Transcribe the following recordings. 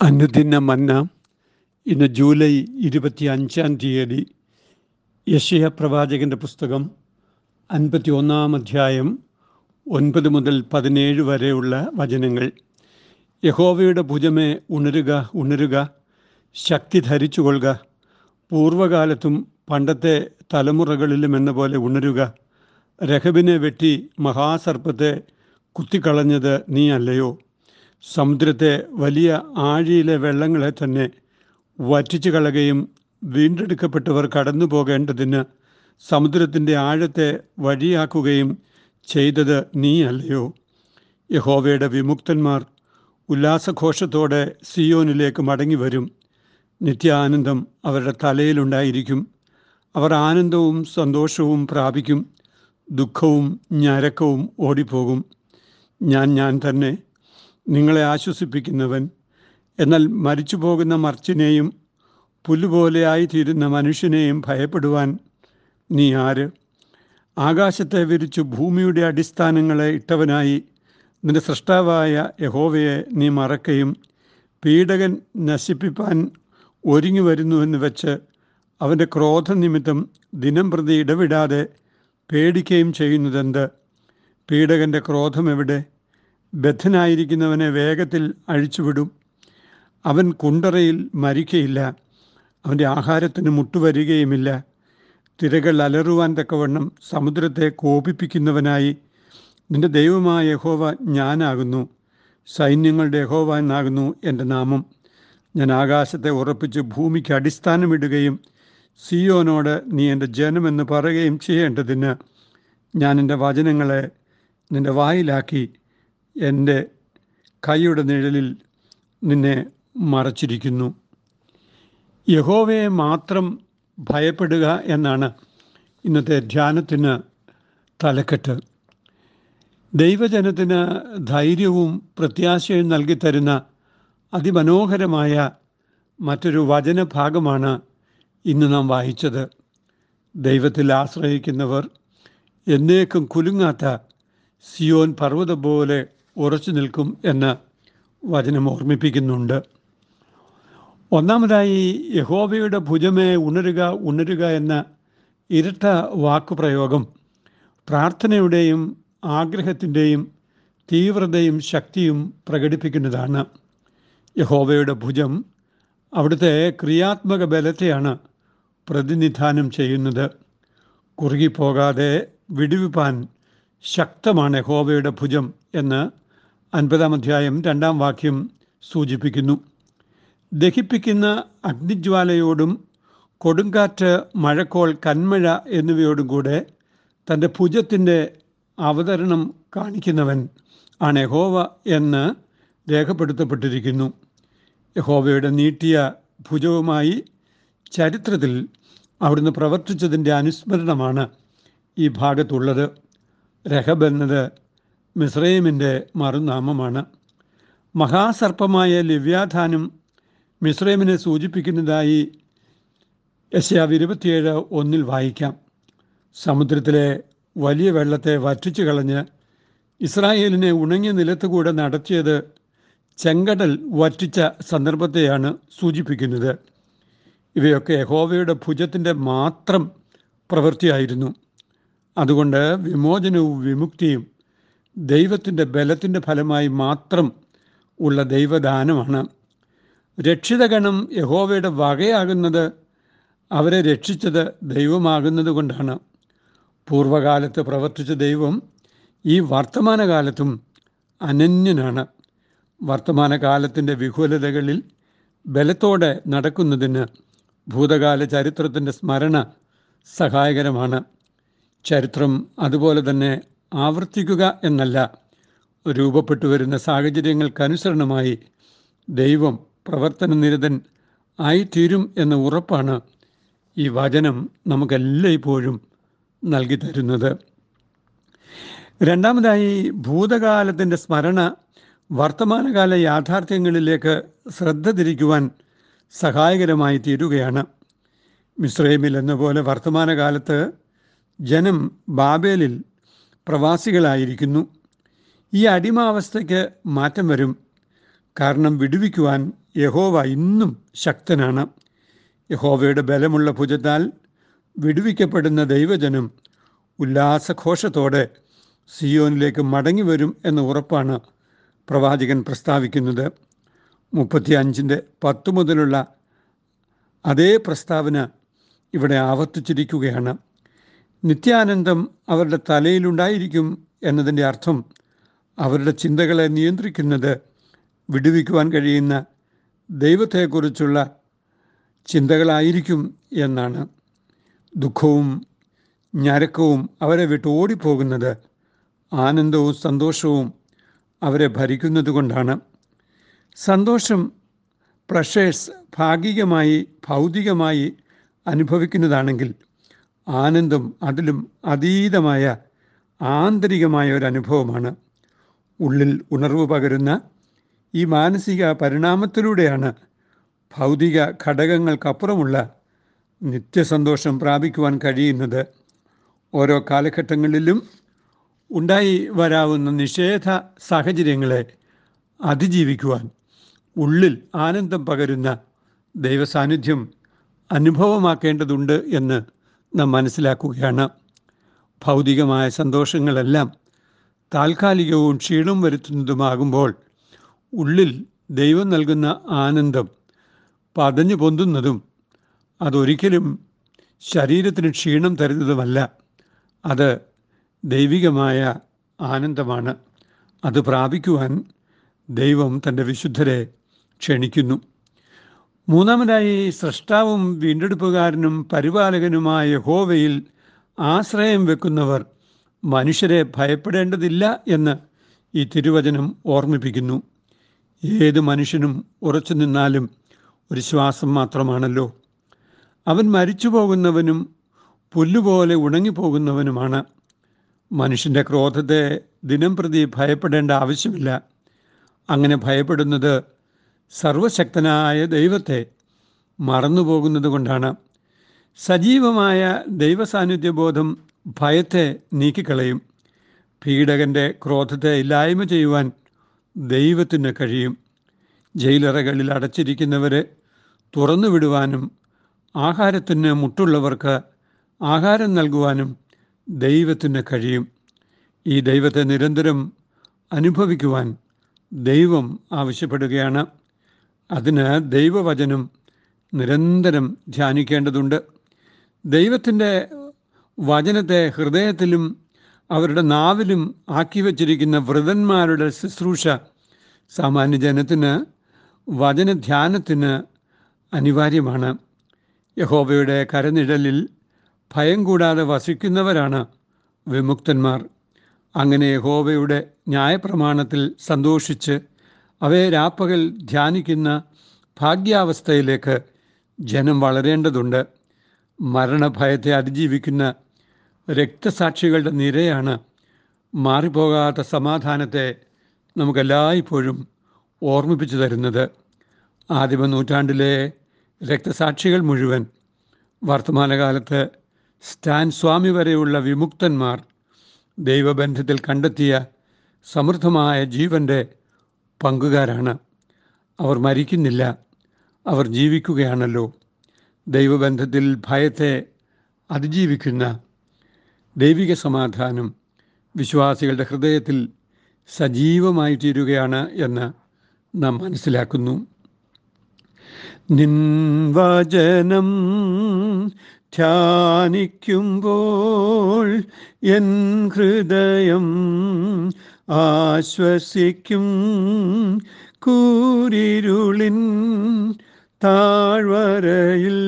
അനുദിന മന്ന ഇന്ന് ജൂലൈ ഇരുപത്തി അഞ്ചാം തീയതി യശയ പ്രവാചകന്റെ പുസ്തകം അൻപത്തി ഒന്നാം അധ്യായം ഒൻപത് മുതൽ പതിനേഴ് വരെയുള്ള വചനങ്ങൾ. യഹോവയുടെ ഭുജമേ ഉണരുക ഉണരുക ശക്തി ധരിച്ചു കൊള്ളുക പൂർവകാലത്തും പണ്ടത്തെ തലമുറകളിലും എന്ന പോലെ ഉണരുക രഹബിനെ വെട്ടി മഹാസർപ്പത്തെ കുത്തിക്കളഞ്ഞത് നീ അല്ലയോ സമുദ്രത്തെ വലിയ ആഴിയിലെ വെള്ളങ്ങളെ തന്നെ വറ്റിച്ചു കളയുകയും വീണ്ടെടുക്കപ്പെട്ടവർ കടന്നു പോകേണ്ടതിന് സമുദ്രത്തിന്റെ ആഴത്തെ വഴിയാക്കുകയും ചെയ്തത് നീ അല്ലയോ യഹോവയുടെ വിമുക്തന്മാർ ഉല്ലാസഘോഷത്തോടെ സിയോനിലേക്ക് മടങ്ങി വരും നിത്യാനന്ദം അവരുടെ തലയിലുണ്ടായിരിക്കും. അവർ ആനന്ദവും സന്തോഷവും പ്രാപിക്കും. ദുഃഖവും ഞരക്കവും ഓടിപ്പോകും. ഞാൻ ഞാൻ തന്നെ നിങ്ങളെ ആശ്വസിപ്പിക്കുന്നവൻ. എന്നാൽ മരിച്ചു പോകുന്ന മർച്ചിനെയും പുല്ലുപോലെയായി തീരുന്ന മനുഷ്യനെയും ഭയപ്പെടുവാൻ നീ ആര്? ആകാശത്തെ വിരിച്ചു ഭൂമിയുടെ അടിസ്ഥാനങ്ങളെ ഇട്ടവനായി നിന്റെ സൃഷ്ടാവായ യഹോവയെ നീ മറക്കുകയും പീഡകൻ നശിപ്പിപ്പാൻ ഒരുങ്ങി വരുന്നുവെന്ന് വെച്ച് അവന്റെ ക്രോധനിമിത്തം ദിനം പ്രതി ഇടവിടാതെ പേടിക്കുകയും ചെയ്യുന്നതെന്ത്? പീഡകന്റെ ക്രോധം എവിടെ? ബദ്ധനായിരിക്കുന്നവനെ വേഗത്തിൽ അഴിച്ചുവിടും. അവൻ കുണ്ടറയിൽ മരിക്കയില്ല. അവന്റെ ആഹാരത്തിന് മുട്ടുവരികയുമില്ല. തിരകൾ അലറുവാൻ തക്കവണ്ണം സമുദ്രത്തെ കോപിപ്പിക്കുന്നവനായി നിന്റെ ദൈവമായ യഹോവ ഞാനാകുന്നു. സൈന്യങ്ങളുടെ യഹോവ എന്നാകുന്നു എന്റെ നാമം. ഞാൻ ആകാശത്തെ ഉറപ്പിച്ച് ഭൂമിക്ക് അടിസ്ഥാനമിടുകയും സിയോനോട് നീ എന്റെ ജനമെന്ന് പറയുകയും ചെയ്യേണ്ടതിന് ഞാൻ എന്റെ വചനങ്ങളെ നിന്റെ വായിലാക്കി എന്റെ കൈയുടെ നിഴലിൽ നിന്നെ മറച്ചിരിക്കുന്നു. യഹോവയെ മാത്രം ഭയപ്പെടുക എന്നാണ് ഇന്നത്തെ ധ്യാനത്തിന് തലക്കെട്ട്. ദൈവജനത്തിന് ധൈര്യവും പ്രത്യാശയും നൽകിത്തരുന്ന അതിമനോഹരമായ മറ്റൊരു വചനഭാഗമാണ് ഇന്ന് നാം വായിച്ചത്. ദൈവത്തിൽ ആശ്രയിക്കുന്നവർ എന്നേക്കും കുലുങ്ങാത്ത സിയോൻ പർവത പോലെ ഉറച്ചു നിൽക്കും എന്ന് വചനം ഓർമ്മിപ്പിക്കുന്നുണ്ട്. ഒന്നാമതായി യഹോബയുടെ ഭുജമേ ഉണരുക ഉണരുക എന്ന ഇരട്ട വാക്കുപ്രയോഗം പ്രാർത്ഥനയുടെയും ആഗ്രഹത്തിന്റെയും തീവ്രതയും ശക്തിയും പ്രകടിപ്പിക്കുന്നതാണ്. യഹോബയുടെ ഭുജം അവിടുത്തെ ക്രിയാത്മക ബലത്തെയാണ് പ്രതിനിധാനം ചെയ്യുന്നത്. കുറുകിപ്പോകാതെ വിടുവിപ്പാൻ ശക്തമാണ് യഹോവയുടെ ഭുജം എന്ന് അൻപതാം അധ്യായം രണ്ടാം വാക്യം സൂചിപ്പിക്കുന്നു. ദഹിപ്പിക്കുന്ന അഗ്നിജ്വാലയോടും കൊടുങ്കാറ്റ് മഴക്കോൾ കന്മഴ എന്നിവയോടും കൂടെ തന്റെ ഭുജത്തിന്റെ അവതരണം കാണിക്കുന്നവൻ ആണ് യഹോവ എന്ന് രേഖപ്പെടുത്തപ്പെട്ടിരിക്കുന്നു. യഹോവയുടെ നീട്ടിയ ഭുജവുമായി ചരിത്രത്തിൽ അവിടുന്ന് പ്രവർത്തിച്ചതിന്റെ അനുസ്മരണമാണ് ഈ ഭാഗത്തുള്ളത്. രഹബ് എന്നത് മിസ്രൈമിന്റെ മറുനാമമാണ്. മഹാസർപ്പമായ ലിവ്യാധാനം മിസ്രൈമിനെ സൂചിപ്പിക്കുന്നതായി യശ്യാവ് ഇരുപത്തിയേഴ് ഒന്നിൽ വായിക്കാം. സമുദ്രത്തിലെ വലിയ വെള്ളത്തെ വറ്റിച്ചു കളഞ്ഞ് ഇസ്രായേലിനെ ഉണങ്ങിയ നിലത്തുകൂടെ നടത്തിയത് ചെങ്കടൽ വറ്റിച്ച സന്ദർഭത്തെയാണ് സൂചിപ്പിക്കുന്നത്. ഇവയൊക്കെ യഹോവയുടെ ഭുജത്തിന്റെ മാത്രം പ്രവൃത്തിയായിരുന്നു. അതുകൊണ്ട് വിമോചനവും വിമുക്തിയും ദൈവത്തിന്റെ ബലത്തിന്റെ ഫലമായി മാത്രം ഉള്ള ദൈവദാനമാണ്. രക്ഷിതഗണം യഹോവയുടെ വകയാകുന്നത് അവരെ രക്ഷിച്ചത് ദൈവമാകുന്നത് കൊണ്ടാണ്. പൂർവകാലത്ത് പ്രവർത്തിച്ച ദൈവം ഈ വർത്തമാനകാലത്തും അനന്യനാണ്. വർത്തമാനകാലത്തിന്റെ വിഹുലതകളിൽ ബലത്തോടെ നടക്കുന്നതിന് ഭൂതകാല ചരിത്രത്തിന്റെ സ്മരണ സഹായകരമാണ്. ചരിത്രം അതുപോലെ തന്നെ ആവർത്തിക്കുക എന്നല്ല രൂപപ്പെട്ടു വരുന്ന സാഹചര്യങ്ങൾക്കനുസരണമായി ദൈവം പ്രവർത്തന നിരതൻ ആയിത്തീരും എന്ന ഉറപ്പാണ് ഈ വചനം നമുക്കെല്ലായ്പ്പോഴും നൽകി തരുന്നത് രണ്ടാമതായി ഭൂതകാലത്തിന്റെ സ്മരണ വർത്തമാനകാല യാഥാർത്ഥ്യങ്ങളിലേക്ക് ശ്രദ്ധ തിരിക്കുവാൻ സഹായകരമായി തീരുകയാണ് മിശ്രൈമിൽ എന്ന പോലെ വർത്തമാനകാലത്ത് ജനം ബാബേലിൽ പ്രവാസികളായിരിക്കുന്നു. ഈ അടിമാവസ്ഥയ്ക്ക് മാറ്റം വരും. കാരണം വിടുവിക്കുവാൻ യഹോവ ഇന്നും ശക്തനാണ്. യഹോവയുടെ ബലമുള്ള ഭുജത്താൽ വിടുവിക്കപ്പെടുന്ന ദൈവജനം ഉല്ലാസഘോഷത്തോടെ സിയോനിലേക്ക് മടങ്ങി വരും എന്ന ഉറപ്പാണ് പ്രവാചകൻ പ്രസ്താവിക്കുന്നത്. മുപ്പത്തി അഞ്ചിന്റെ പത്ത് മുതലുള്ള അതേ പ്രസ്താവന ഇവിടെ ആവർത്തിച്ചിരിക്കുകയാണ്. നിത്യാനന്ദം അവരുടെ തലയിലുണ്ടായിരിക്കും എന്നതിന്റെ അർത്ഥം അവരുടെ ചിന്തകളെ നിയന്ത്രിക്കുന്നത് വിടുവിക്കുവാൻ കഴിയുന്ന ദൈവത്തെക്കുറിച്ചുള്ള ചിന്തകളായിരിക്കും എന്നാണ്. ദുഃഖവും ഞരക്കവും അവരെ വിട്ട് ഓടിപ്പോകുന്നത് ആനന്ദവും സന്തോഷവും അവരെ ഭരിക്കുന്നത് കൊണ്ടാണ്. സന്തോഷം പ്രഷേഴ്സ് ഭാഗികമായി ഭൗതികമായി അനുഭവിക്കുന്നതാണെങ്കിൽ ആനന്ദം അതിലും അതീതമായ ആന്തരികമായ ഒരു അനുഭവമാണ്. ഉള്ളിൽ ഉണർവ് പകരുന്ന ഈ മാനസിക പരിണാമത്തിലൂടെയാണ് ഭൗതിക ഘടകങ്ങൾക്കപ്പുറമുള്ള നിത്യസന്തോഷം പ്രാപിക്കുവാൻ കഴിയുന്നത്. ഓരോ കാലഘട്ടങ്ങളിലും ഉണ്ടായി വരാവുന്ന നിഷേധ സാഹചര്യങ്ങളെ അതിജീവിക്കുവാൻ ഉള്ളിൽ ആനന്ദം പകരുന്ന ദൈവസാന്നിധ്യം അനുഭവമാക്കേണ്ടതുണ്ട് എന്ന് നാം മനസ്സിലാക്കുകയാണ്. ഭൗതികമായ സന്തോഷങ്ങളെല്ലാം താൽക്കാലികവും ക്ഷീണം വരുത്തുന്നതുമാകുമ്പോൾ ഉള്ളിൽ ദൈവം നൽകുന്ന ആനന്ദം പതഞ്ഞു പൊന്തുന്നതും അതൊരിക്കലും ശരീരത്തിന് ക്ഷീണം തരുന്നതുമല്ല. അത് ദൈവികമായ ആനന്ദമാണ്. അത് പ്രാപിക്കുവാൻ ദൈവം തന്റെ വിശുദ്ധരെ ക്ഷണിക്കുന്നു. മൂന്നാമതായി സൃഷ്ടാവും വീണ്ടെടുപ്പുകാരനും പരിപാലകനുമായ ഹോവയിൽ ആശ്രയം വെക്കുന്നവർ മനുഷ്യരെ ഭയപ്പെടേണ്ടതില്ല എന്ന് ഈ തിരുവചനം ഓർമ്മിപ്പിക്കുന്നു. ഏത് മനുഷ്യനും ഉറച്ചു നിന്നാലും ഒരു ശ്വാസം മാത്രമാണല്ലോ. അവൻ മരിച്ചു പോകുന്നവനും പുല്ലുപോലെ ഉണങ്ങിപ്പോകുന്നവനുമാണ്. മനുഷ്യന്റെ ക്രോധത്തെ ദിനം പ്രതി ഭയപ്പെടേണ്ട ആവശ്യമില്ല. അങ്ങനെ ഭയപ്പെടുന്നത് സർവശക്തനായ ദൈവത്തെ മറന്നുപോകുന്നത് കൊണ്ടാണ് സജീവമായ ദൈവസാന്നിധ്യബോധം ഭയത്തെ നീക്കിക്കളയും. പീഡകന്റെ ക്രോധത്തെ ഇല്ലായ്മ ചെയ്യുവാൻ ദൈവത്തിന് കഴിയും. ജയിലറകളിൽ അടച്ചിരിക്കുന്നവരെ തുറന്നു വിടുവാനും ആഹാരത്തിന് മുട്ടുള്ളവർക്ക് ആഹാരം നൽകുവാനും ദൈവത്തിന് കഴിയും. ഈ ദൈവത്തെ നിരന്തരം അനുഭവിക്കുവാൻ ദൈവം ആവശ്യപ്പെടുകയാണ്. അതിന് ദൈവവചനം നിരന്തരം ധ്യാനിക്കേണ്ടതുണ്ട്. ദൈവത്തിന്റെ വചനത്തെ ഹൃദയത്തിലും അവരുടെ നാവിലും ആക്കി വച്ചിരിക്കുന്ന വ്രതന്മാരുടെ ശുശ്രൂഷ സാമാന്യ ജനത്തിന് വചനധ്യാനത്തിന് അനിവാര്യമാണ്. യഹോബയുടെ കരനിഴലിൽ ഭയം കൂടാതെ വസിക്കുന്നവരാണ് വിമുക്തന്മാർ. അങ്ങനെ യഹോബയുടെ ന്യായപ്രമാണത്തിൽ സന്തോഷിച്ച് അവയെ രാപ്പകൽ ധ്യാനിക്കുന്ന ഭാഗ്യാവസ്ഥയിലേക്ക് ജനം വളരേണ്ടതുണ്ട്. മരണഭയത്തെ അതിജീവിക്കുന്ന രക്തസാക്ഷികളുടെ നിരയാണ് മാറിപ്പോകാത്ത സമാധാനത്തെ നമുക്കെല്ലായ്പ്പോഴും ഓർമ്മിപ്പിച്ചു തരുന്നത്. ആദിമ നൂറ്റാണ്ടിലെ രക്തസാക്ഷികൾ മുഴുവൻ വർത്തമാനകാലത്ത് സ്റ്റാൻ സ്വാമി വരെയുള്ള വിമുക്തന്മാർ ദൈവബന്ധത്തിൽ കണ്ടെത്തിയ സമൃദ്ധമായ ജീവന്റെ പങ്കുകാരാണ്. അവർ മരിക്കുന്നില്ല. അവർ ജീവിക്കുകയാണല്ലോ. ദൈവബന്ധത്തിൽ ഭയത്തെ അതിജീവിക്കുന്ന ദൈവിക സമാധാനം വിശ്വാസികളുടെ ഹൃദയത്തിൽ സജീവമായി തീരുകയാണ് എന്ന് നാം മനസ്സിലാക്കുന്നു. നിൻവചനം ധ്യാനിക്കുമ്പോൾ എൻ ഹൃദയം ആശ്വസിക്കും കൂരിരുളിൻ താഴ്വരയിൽ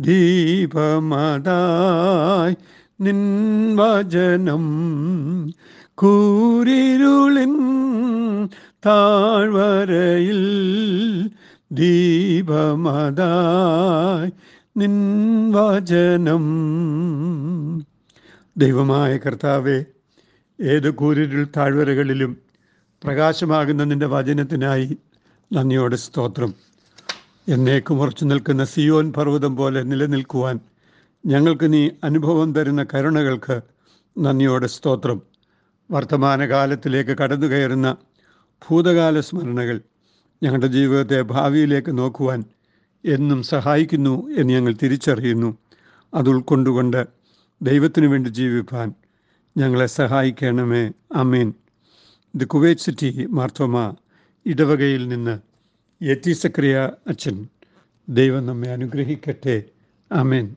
ദീപമതായി നിൻ വചനം. കൂരിരുളിൻ താഴ്വരയിൽ ദീപമതായി നിൻ വചനം. ദൈവമായ കർത്താവെ ഏത് കൂരിരുൾ താഴ്വരകളിലും പ്രകാശമാകുന്ന നിന്റെ വചനത്തിനായി നന്ദിയോടെ സ്തോത്രം. എന്നേക്കും ഉറച്ചു നിൽക്കുന്ന സിയോൻ പർവതം പോലെ നിലനിൽക്കുവാൻ ഞങ്ങൾക്ക് നീ അനുഭവം തരുന്ന കരുണകൾക്ക് നന്ദിയോടെ സ്തോത്രം. വർത്തമാനകാലത്തിലേക്ക് കടന്നു കയറുന്ന ഭൂതകാല സ്മരണകൾ ഞങ്ങളുടെ ജീവിതത്തെ ഭാവിയിലേക്ക് നോക്കുവാൻ എന്നും സഹായിക്കുന്നു എന്ന് ഞങ്ങൾ തിരിച്ചറിയുന്നു. അത് ഉൾക്കൊണ്ടുകൊണ്ട് ദൈവത്തിനു വേണ്ടി ജീവിപ്പാൻ ഞങ്ങളെ സഹായിക്കണമേ. അമീൻ ഇത് കുവൈറ്റ് സിറ്റി മാർത്തോമ ഇടവകയിൽ നിന്ന് എ ടി സക്രിയ അച്ഛൻ. ദൈവം നമ്മെ അനുഗ്രഹിക്കട്ടെ. അമേൻ